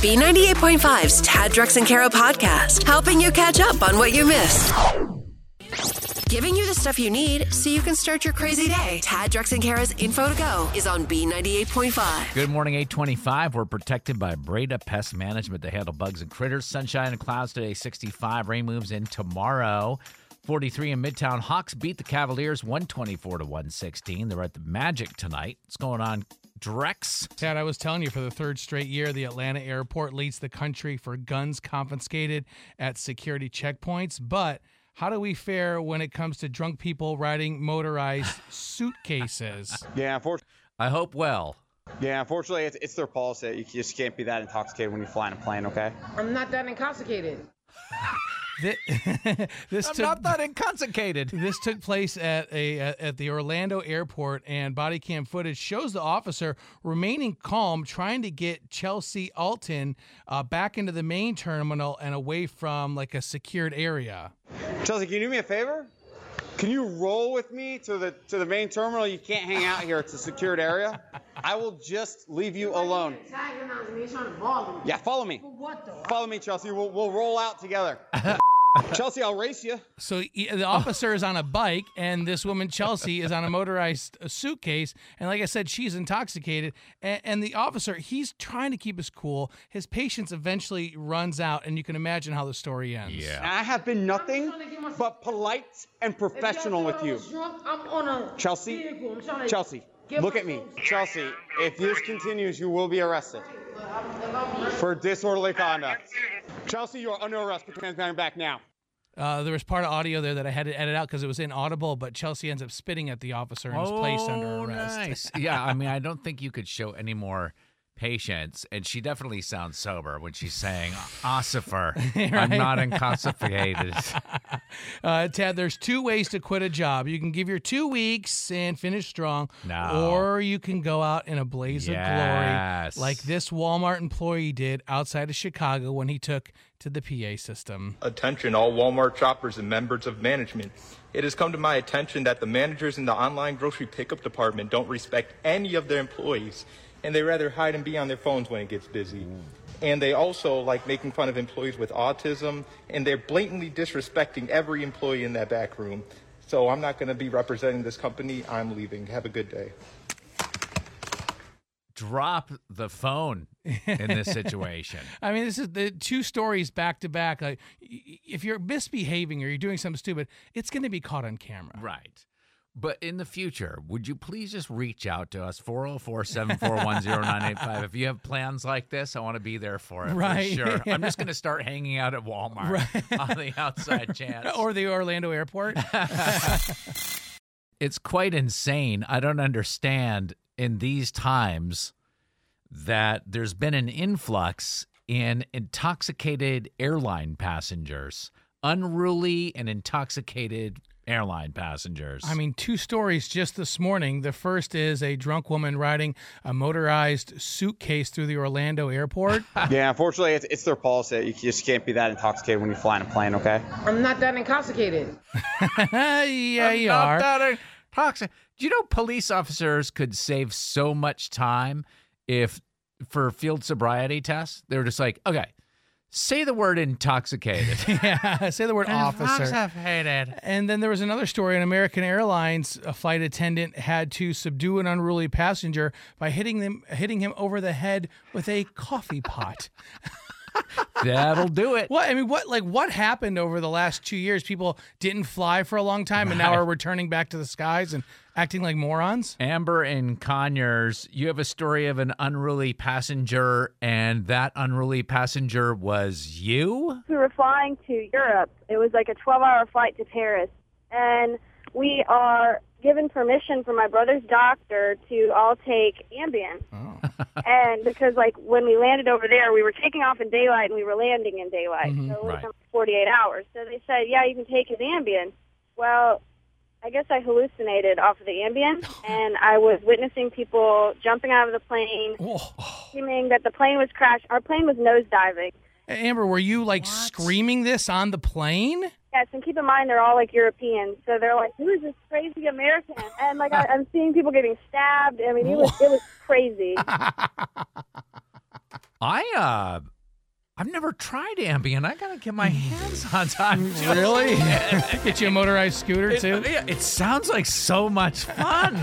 B98.5's Tad Drex and Kara podcast, helping you catch up on what you missed. Giving you the stuff you need so you can start your crazy day. Tad Drex and Kara's info to go is on B98.5. Good morning, 825. We're protected by Breda Pest Management to handle bugs and critters. Sunshine and clouds today, 65. Rain moves in tomorrow. 43 in Midtown. Hawks beat the Cavaliers 124 to 116. They're at the Magic tonight. What's going on, Drex? Tad, I was telling you for the third straight year, the Atlanta airport leads the country for guns confiscated at security checkpoints. But how do we fare when it comes to drunk people riding motorized suitcases? Yeah, unfortunately, I hope well. yeah, unfortunately, it's, it's their policy. You just can't be that intoxicated when you fly in a plane. Okay. I'm not that intoxicated. Thi- this I'm took, not that inconsequated. This took place at a at at the Orlando airport, and body cam footage shows the officer remaining calm, trying to get Chelsea Alton uh, back into the main terminal and away from like a secured area. Chelsea, can you do me a favor? Can you roll with me to the to the main terminal? You can't hang out here. It's a secured area. I will just leave you alone. Antagonizing me, trying to bother me. Yeah, follow me. What? Follow me, Chelsea. We'll, we'll roll out together. Chelsea, I'll race you. So the officer is on a bike, and this woman Chelsea is on a motorized uh, suitcase. And like I said, she's intoxicated. And, and the officer, he's trying to keep his cool. His patience eventually runs out, and you can imagine how the story ends. And I have been nothing but polite and professional with you. drunk, I'm on a Chelsea, vehicle. I'm Chelsea, get look at me. folks- Chelsea, if this continues, you will be arrested But I'm- if I'm- for disorderly conduct. Chelsea, you are under arrest. Put your hands behind your back now. Uh, there was part of audio there that I had to edit out because it was inaudible, but Chelsea ends up spitting at the officer and is placed under Oh, arrest. nice. yeah, I mean, I don't think you could show any more patience, and she definitely sounds sober when she's saying, "Ossifer, I'm not inconsequated." Uh, Tad, there's two ways to quit a job. You can give your two weeks and finish strong, No. or you can go out in a blaze Yes. of glory, like this Walmart employee did outside of Chicago when he took to the PA system. Attention, all Walmart shoppers and members of management. It has come to my attention that the managers in the online grocery pickup department don't respect any of their employees, and they rather hide and be on their phones when it gets busy. And they also like making fun of employees with autism, and they're blatantly disrespecting every employee in that back room. So I'm not going to be representing this company. I'm leaving. Have a good day. Drop the phone in this situation. I mean, this is the two stories back to back. Like, if you're misbehaving or you're doing something stupid, it's going to be caught on camera. Right. But in the future, would you please just reach out to us, 404 741 0985? If you have plans like this, I want to be there for it. Right. For sure. I'm just going to start hanging out at Walmart on the outside chance. Or the Orlando airport. it's quite insane. I don't understand in these times that there's been an influx in intoxicated airline passengers, unruly and intoxicated airline passengers. I mean, two stories just this morning. The first is a drunk woman riding a motorized suitcase through the Orlando airport. Yeah, unfortunately, it's, it's their policy. You just can't be that intoxicated when you fly in a plane. Okay. I'm not that intoxicated. yeah, you Not are. that intoxic- Do you know police officers could save so much time if for field sobriety tests? They were just like, okay, say the word intoxicated. yeah, say the word officer. Intoxicated. And then there was another story on American Airlines. A flight attendant had to subdue an unruly passenger by hitting them, hitting him over the head with a coffee pot. That'll do it. What I mean, what like what happened over the last two years? People didn't fly for a long time, and now are returning back to the skies and acting like morons. Amber and Conyers, you have a story of an unruly passenger, and that unruly passenger was you? we were flying to Europe. It was like a 12 hour flight to Paris. And we are given permission from my brother's doctor to all take Ambien. Oh. and because like when we landed over there, we were taking off in daylight and we were landing in daylight. Mm-hmm. So it was Right. 48 hours. So they said, yeah, you can take his Ambien. Well, I guess I hallucinated off of the Ambien, and I was witnessing people jumping out of the plane, screaming that the plane was crashed. Our plane was nosediving. Amber, were you like screaming this on the plane? Yes, and keep in mind they're all like Europeans, so they're like, "Who is this crazy American?" And like I, I'm seeing people getting stabbed. I mean, it was it was crazy. I uh I've never tried Ambien. I gotta get my hands on time. Really? Get you a motorized scooter It, too? yeah, it sounds like so much fun.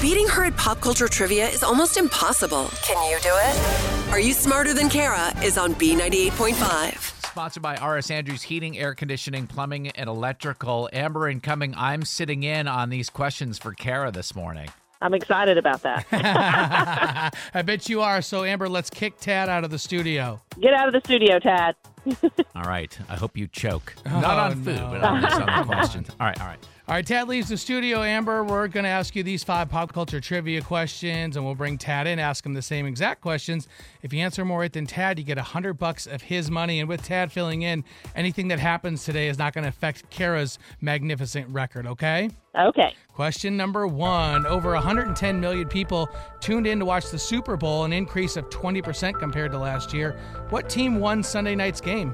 Beating her at pop culture trivia is almost impossible. Can you do it? Are You Smarter Than Kara is on B98.5. Sponsored by RS Andrews Heating, Air Conditioning, Plumbing, and Electrical. Amber incoming. I'm sitting in on these questions for Kara this morning. I'm excited about that. I bet you are. So, Amber, let's kick Tad out of the studio. Get out of the studio, Tad. All right. I hope you choke. Oh, Not on food, no. but on, the questions. All right. All right. All right, Tad leaves the studio. Amber, we're going to ask you these five pop culture trivia questions, and we'll bring Tad in, ask him the same exact questions. If you answer more right than Tad, you get a hundred bucks of his money. And with Tad filling in, anything that happens today is not going to affect Kara's magnificent record. Okay. Okay. Question number one Over 110 million people tuned in to watch the Super Bowl, an increase of 20% compared to last year. What team won Sunday night's game?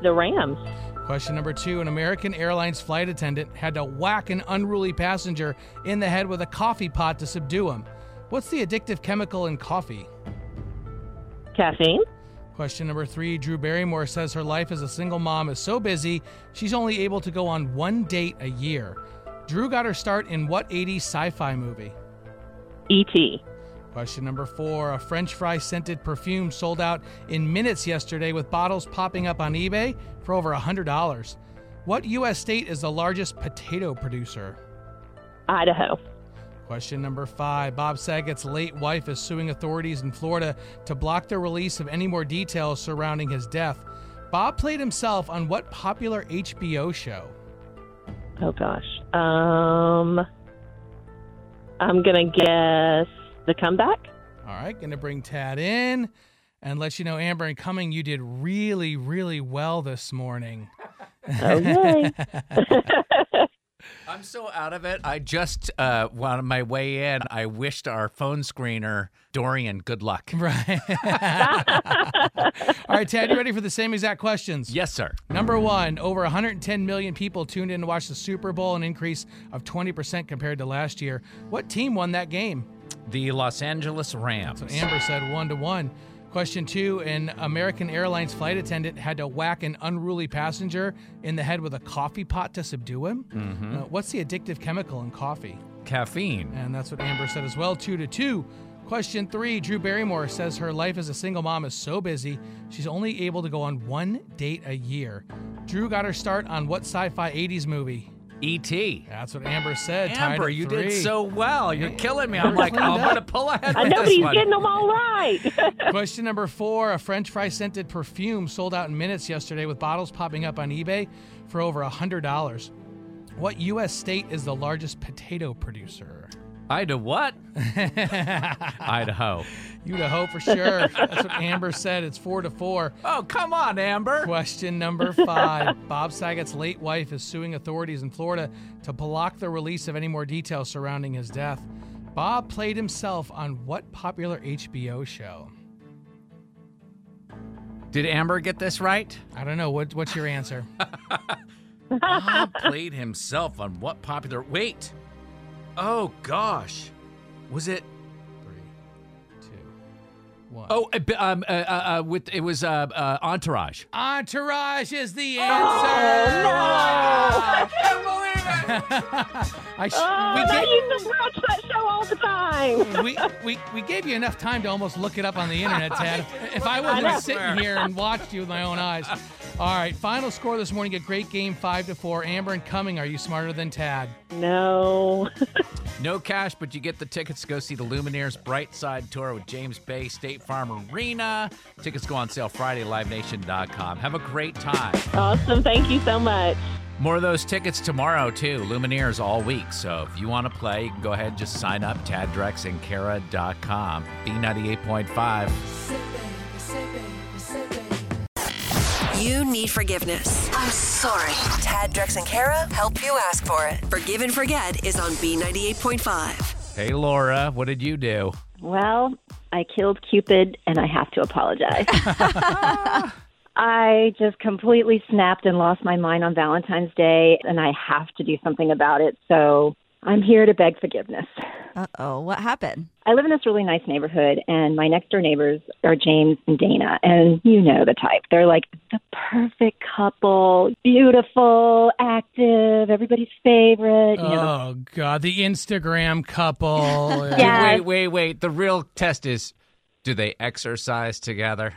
The Rams. Question number two An American Airlines flight attendant had to whack an unruly passenger in the head with a coffee pot to subdue him. What's the addictive chemical in coffee? Caffeine. Question number three Drew Barrymore says her life as a single mom is so busy, she's only able to go on one date a year. Drew got her start in what 80s sci fi movie? E.T. Question number four A French fry scented perfume sold out in minutes yesterday with bottles popping up on eBay for over $100. What U.S. state is the largest potato producer? Idaho. Question number five Bob Saget's late wife is suing authorities in Florida to block the release of any more details surrounding his death. Bob played himself on what popular HBO show? Oh gosh. Um, I'm gonna guess the comeback. All right, going to bring Tad in and let you know, Amber and Cumming, you did really, really well this morning. Oh yay! I'm so out of it. I just, uh, on my way in, I wished our phone screener, Dorian, good luck. Right. All right, Tad, you ready for the same exact questions? Yes, sir. Number one, over 110 million people tuned in to watch the Super Bowl, an increase of 20% compared to last year. What team won that game? The Los Angeles Rams. So Amber said one to one. Question two An American Airlines flight attendant had to whack an unruly passenger in the head with a coffee pot to subdue him. Mhm. Uh, what's the addictive chemical in coffee? Caffeine. And that's what Amber said as well. Two to two. Question three Drew Barrymore says her life as a single mom is so busy, she's only able to go on one date a year. Drew got her start on what sci fi 80s movie? E.T. That's what Amber said. tied Amber, you three. did so well. You're killing me. I'm like, I'm going to pull ahead I with know, but he's one. getting them all right. Question number four A French fry scented perfume sold out in minutes yesterday with bottles popping up on eBay for over $100. What U.S. state is the largest potato producer? Idaho what? Idaho. Idaho for sure. That's what Amber said. It's four to four. Oh, come on, Amber. Question number five. Bob Saget's late wife is suing authorities in Florida to block the release of any more details surrounding his death. Bob played himself on what popular HBO show? Did Amber get this right? I don't know. What, what's your answer? Bob played himself on what popular. Wait. Oh, gosh. Was it. Two, one. Oh, uh, um, uh, uh, uh, with it was uh, uh, Entourage. Entourage is the answer. Oh, no. I can't believe it. I sh- oh, we, I gave, used to watch that show all the time. we, we, we gave you enough time to almost look it up on the internet, Tad. If, if I I wasn't know. sitting here and watched you with my own eyes. All right, final score this morning. A great game, five to four. Amber and Cumming, are you smarter than Tad? No. No cash, but you get the tickets to go see the Lumineers Bright Side Tour with James Bay State Farm Arena. Tickets go on sale Friday, livenation.com. Have a great time. Awesome. Thank you so much. More of those tickets tomorrow, too. Lumineers all week. So if you want to play, you can go ahead and just sign up. TadDrexandKara.com. B98.5. You need forgiveness. I'm sorry. Tad, Drex, and Kara help you ask for it. Forgive and Forget is on B98.5. Hey, Laura, what did you do? Well, I killed Cupid and I have to apologize. I just completely snapped and lost my mind on Valentine's Day, and I have to do something about it. So I'm here to beg forgiveness. Uh oh, what happened? I live in this really nice neighborhood, and my next door neighbors are James and Dana, and you know the type. They're like the perfect couple, beautiful, active, everybody's favorite. You know, Oh God, the Instagram couple. Yeah. Wait, wait, wait. The real test is do they exercise together?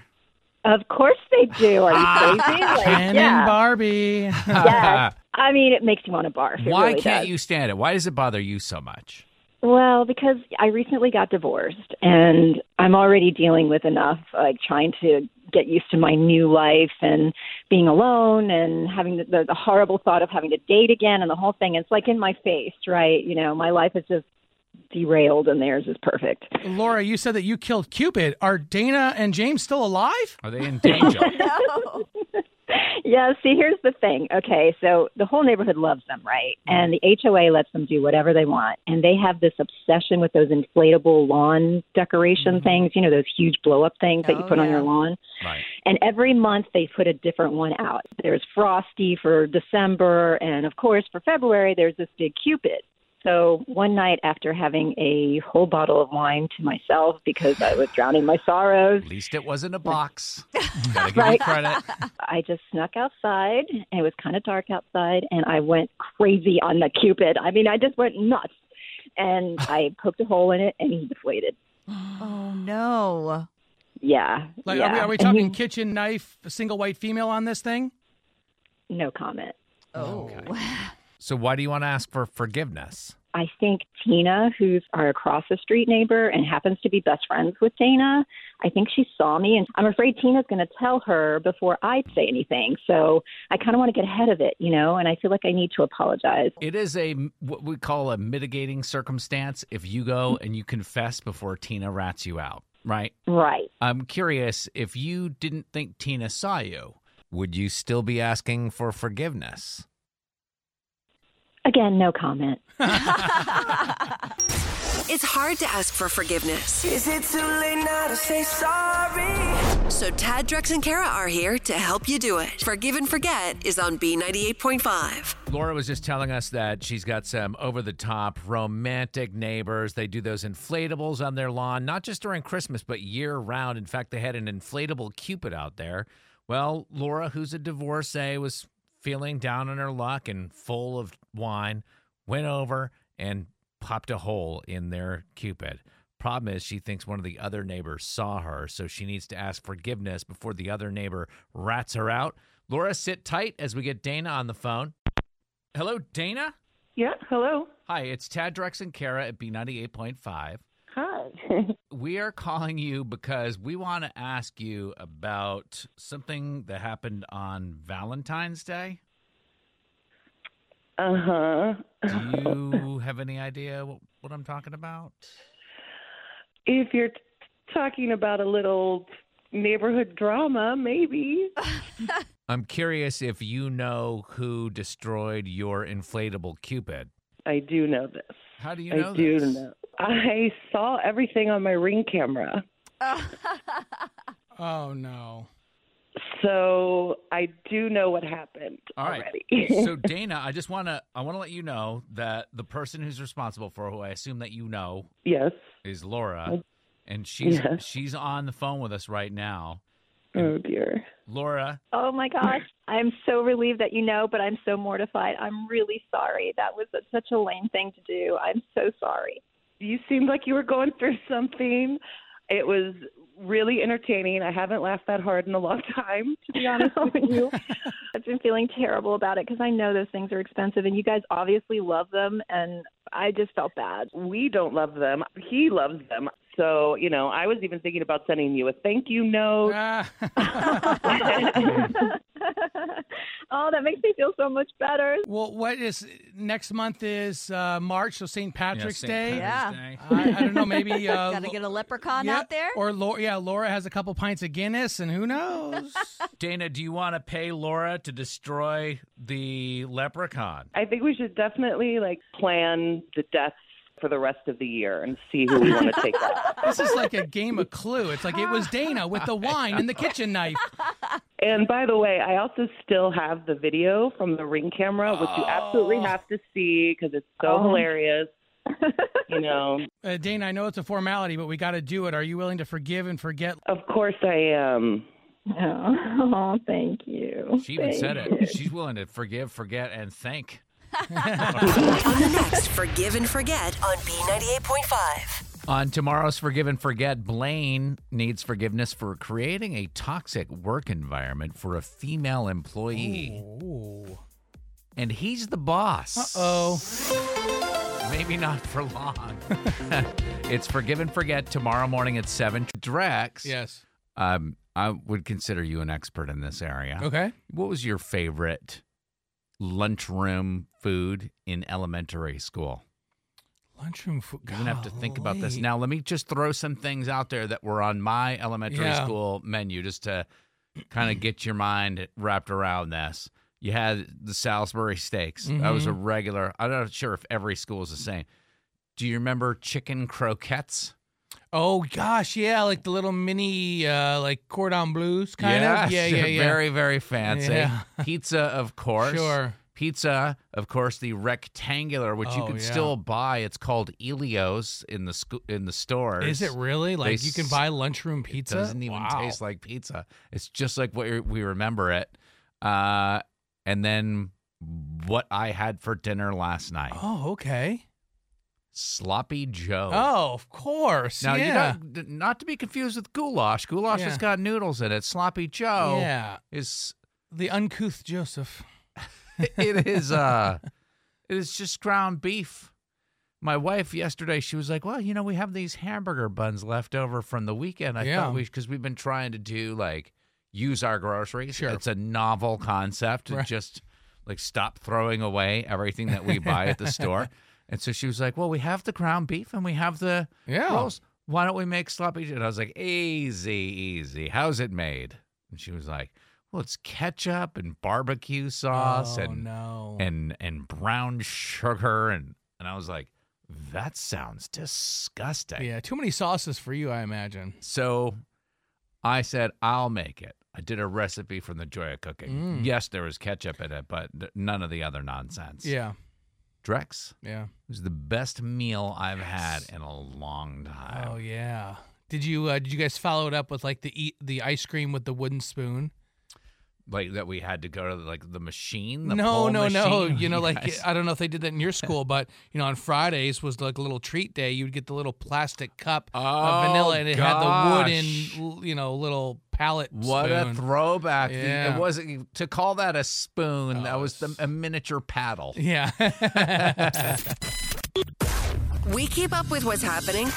of course they do. Are you crazy? Like, Ken yeah. and Barbie. Yes. I mean, it makes you want to barf. It Why really can't does. you stand it? Why does it bother you so much? Well, because I recently got divorced and I'm already dealing with enough, like trying to get used to my new life and being alone and having the, the, the horrible thought of having to date again and the whole thing. It's like in my face, right? You know, my life is just derailed and theirs is perfect. Laura, you said that you killed Cupid. Are Dana and James still alive? Are they in danger? No. Yeah, see, here's the thing. Okay, so the whole neighborhood loves them, right? Mm-hmm. And the HOA lets them do whatever they want. And they have this obsession with those inflatable lawn decoration mm-hmm. things, you know, those huge blow up things that you Oh, put on your lawn. right. And every month they put a different one out. There's Frosty for December, and of course for February there's this big Cupid. So one night after having a whole bottle of wine to myself because I was drowning my sorrows, At least it wasn't a box. Gotta give Right. credit. I just snuck outside. And it was kind of dark outside, and I went crazy on the Cupid. I mean, I just went nuts. And I poked a hole in it, and he deflated. Oh no. Yeah. Like, yeah. are we, are we talking he- kitchen knife, single white female on this thing? no comment. Oh. oh. So why do you want to ask for forgiveness? I think Tina, who's our across the street neighbor and happens to be best friends with Dana, I think she saw me, and I'm afraid Tina's going to tell her before I say anything. So I kind of want to get ahead of it, you know, and I feel like I need to apologize. It is a what we call a mitigating circumstance if you go mm-hmm. and you confess before Tina rats you out, right? Right. I'm curious if you didn't think Tina saw you, would you still be asking for forgiveness? Again, no comment. It's hard to ask for forgiveness. Is it too late now to say sorry? So Tad, Drex, and Kara are here to help you do it. Forgive and Forget is on B98.5. Laura was just telling us that she's got some over the top romantic neighbors. They do those inflatables on their lawn, not just during Christmas, but year round. In fact, they had an inflatable Cupid out there. Well, Laura, who's a divorcee, was feeling down on her luck and full of wine, went over and popped a hole in their Cupid. Problem is, she thinks one of the other neighbors saw her, so she needs to ask forgiveness before the other neighbor rats her out. Laura, sit tight as we get Dana on the phone. Hello, Dana. Yeah, hello. Hi, it's Tad Drex and Kara at B98.5. We are calling you because we want to ask you about something that happened on Valentine's Day. Uh huh. Do you have any idea what, what I'm talking about? If you're t- talking about a little neighborhood drama, maybe. I'm curious if you know who destroyed your inflatable Cupid. I do know this. How do you I know do this? know. I saw everything on my ring camera. Oh no. So I do know what happened All right. already. so Dana, I just want to I want to let you know that the person who's responsible for who I assume that you know yes. is Laura, and she's Yes. she's on the phone with us right now. Oh dear. Laura, Oh my gosh. I'm so relieved that you know, but I'm so mortified. I'm really sorry. That was a, such a lame thing to do. I'm so sorry. You seemed like you were going through something. It was really entertaining. I haven't laughed that hard in a long time, to be honest oh with you. I've been feeling terrible about it because I know those things are expensive and you guys obviously love them and I just felt bad. We don't love them. He loves them. So, you know, I was even thinking about sending you a thank you note. oh, that makes me feel so much better. Well, what is next month is uh, March, so St. Patrick's St. Day. Patrick's Yeah. Day. I, I don't know, maybe uh, Gotta get a leprechaun yeah, out there. Or Laura, yeah, Laura has a couple pints of Guinness, and who knows? Dana, do you want to pay Laura to destroy the leprechaun? I think we should definitely like plan the deaths for the rest of the year and see who we want to take out. this is like a game of Clue. It's like it was Dana with the wine and the kitchen knife. And by the way, I also still have the video from the ring camera, which you absolutely have to see because it's so Oh. hilarious. you know, Uh, Dana, I know it's a formality, but we got to do it. Are you willing to forgive and forget? of course I am. Oh, thank you. She even Thank said you. it. She's willing to forgive, forget, and thank. On the next Forgive and Forget on B98.5. On tomorrow's Forgive and Forget, Blaine needs forgiveness for creating a toxic work environment for a female employee. Ooh. And he's the boss. Uh oh, Maybe not for long. it's Forgive and Forget tomorrow morning at 7. Drex, yes. um, I would consider you an expert in this area. Okay. What was your favorite lunchroom food in elementary school? Lunchroom food. You're gonna have to think about this. Now, let me just throw some things out there that were on my elementary Yeah. school menu, just to kind of get your mind wrapped around this. You had the Salisbury steaks. That was a Mm-hmm. regular. I'm not sure if every school is the same. Do you remember chicken croquettes? Oh gosh, yeah, like the little mini, uh, like cordon bleus kind of. Yeah, yeah, yeah. Very, very fancy. Yeah. Pizza, of course. Sure. Pizza, of course, the rectangular, which you Oh, can yeah. still buy. It's called Ellio's in the sco- in the stores. Is it really? Like you can buy lunchroom pizza? It doesn't even Wow. taste like pizza. It's just like what we remember it. Uh, and then what I had for dinner last night: Oh, okay. Sloppy Joe. Oh, of course. Now, yeah. you don't, not to be confused with goulash. Goulash has got noodles in it. Sloppy Joe yeah. is The uncouth Joseph. it is uh it is just ground beef. My wife yesterday, she was like, "Well, you know, we have these hamburger buns left over from the weekend. I Yeah. thought we because we've been trying to do like use our groceries. Sure. It's a novel concept to Right. just like stop throwing away everything that we buy at the store." And so she was like, "Well, we have the ground beef and we have the Yeah. rolls. Why don't we make sloppy?" Joe?" And I was like, "Easy, easy. How's it made?" And she was like, "Well, it's ketchup and barbecue sauce oh, and no. and and brown sugar and and I was like, that sounds disgusting. yeah, too many sauces for you, I imagine. So I said, I'll make it. I did a recipe from the Joy of Cooking. Mm. Yes, there was ketchup in it, but none of the other nonsense. Yeah. Drex Yeah. it was the best meal I've had in a long time. Oh yeah. Did you uh, did you guys follow it up with like the eat the ice cream with the wooden spoon? Like that we had to go to like the machine. The no, pull no, no. You know, like guys- I don't know if they did that in your school, but you know, on Fridays was like a little treat day. You'd get the little plastic cup of Oh, vanilla, and it had the wooden, you know, little palette. What a throwback! Yeah. It wasn't to call that a spoon. Oh, that Oh, was the, a miniature paddle. Yeah. We keep up with what's happening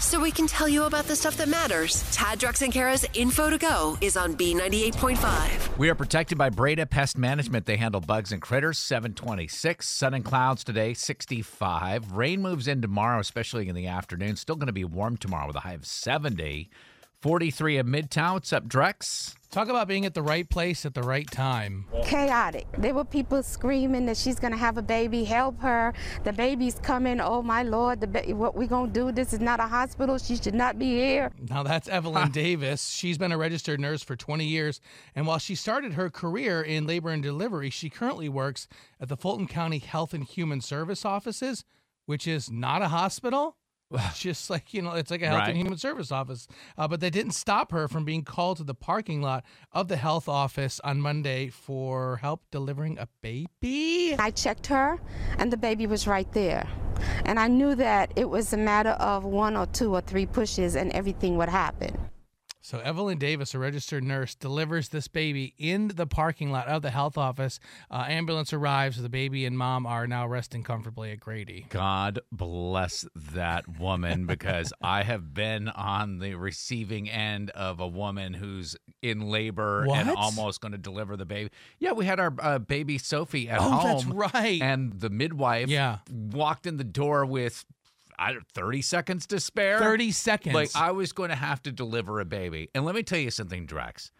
so we can tell you about the stuff that matters. Tad, Drex, and Kara's Info to Go is on B98.5. We are protected by Breda Pest Management. They handle bugs and critters. 726. Sun and clouds today, 65. Rain moves in tomorrow, especially in the afternoon. Still going to be warm tomorrow with a high of 70. 43 at Midtown. What's up, Drex? Talk about being at the right place at the right time. chaotic. There were people screaming that she's gonna have a baby. Help her! The baby's coming. Oh my lord! The ba- what we gonna do? This is not a hospital. She should not be here. Now that's Evelyn Davis. She's been a registered nurse for 20 years, and while she started her career in labor and delivery, she currently works at the Fulton County Health and Human Service offices, which is not a hospital. It's just like you know, it's like a health Right. and human service office. Uh, but they didn't stop her from being called to the parking lot of the health office on Monday for help delivering a baby. I checked her, and the baby was right there. And I knew that it was a matter of one or two or three pushes, and everything would happen. So Evelyn Davis, a registered nurse, delivers this baby in the parking lot of the health office. Uh, ambulance arrives. The baby and mom are now resting comfortably at Grady. God bless that woman because I have been on the receiving end of a woman who's in labor and almost going to deliver the baby. Yeah, we had our uh, baby Sophie at Oh, home. that's right. And the midwife Yeah. walked in the door with I 30 seconds to spare. 30 seconds. Like I was going to have to deliver a baby. And let me tell you something, Drex.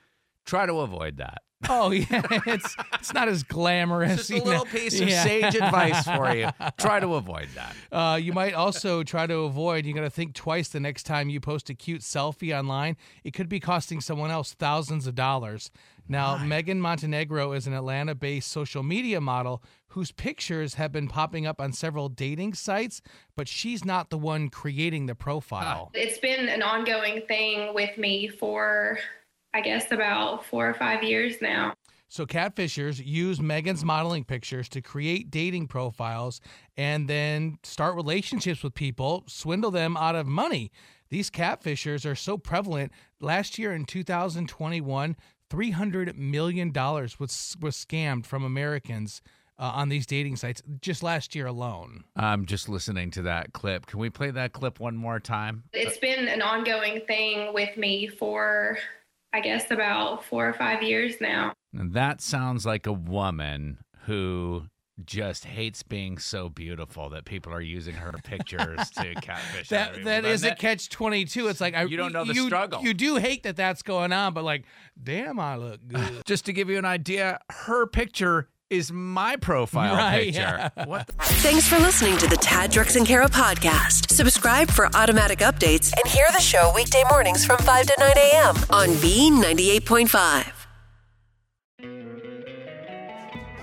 Try to avoid that. Oh yeah, it's it's not as glamorous. Just a you know. little piece of Yeah. sage advice for you. Try to avoid that. Uh, you might also try to avoid. You got to think twice the next time you post a cute selfie online. It could be costing someone else thousands of dollars. Now, Megan Montenegro is an Atlanta-based social media model whose pictures have been popping up on several dating sites, but she's not the one creating the profile. It's been an ongoing thing with me for, I guess, about four or five years now. So catfishers use Megan's modeling pictures to create dating profiles and then start relationships with people, swindle them out of money. These catfishers are so prevalent. Last year in 2021, 300 million dollars was was scammed from Americans uh, on these dating sites just last year alone. I'm just listening to that clip. Can we play that clip one more time? It's been an ongoing thing with me for, I guess, about four or five years now. And that sounds like a woman who just hates being so beautiful that people are using her pictures to catfish. other That people. that a it? catch twenty two. It's like I, You don't know the you, struggle. You do hate that that's going on, but like, damn, I look good. Just to give you an idea, her picture is my profile Right, picture. yeah. What the Thanks for listening to the Tad Drex and Kara podcast. Subscribe for automatic updates and hear the show weekday mornings from 5 to 9 a.m. on B98.5.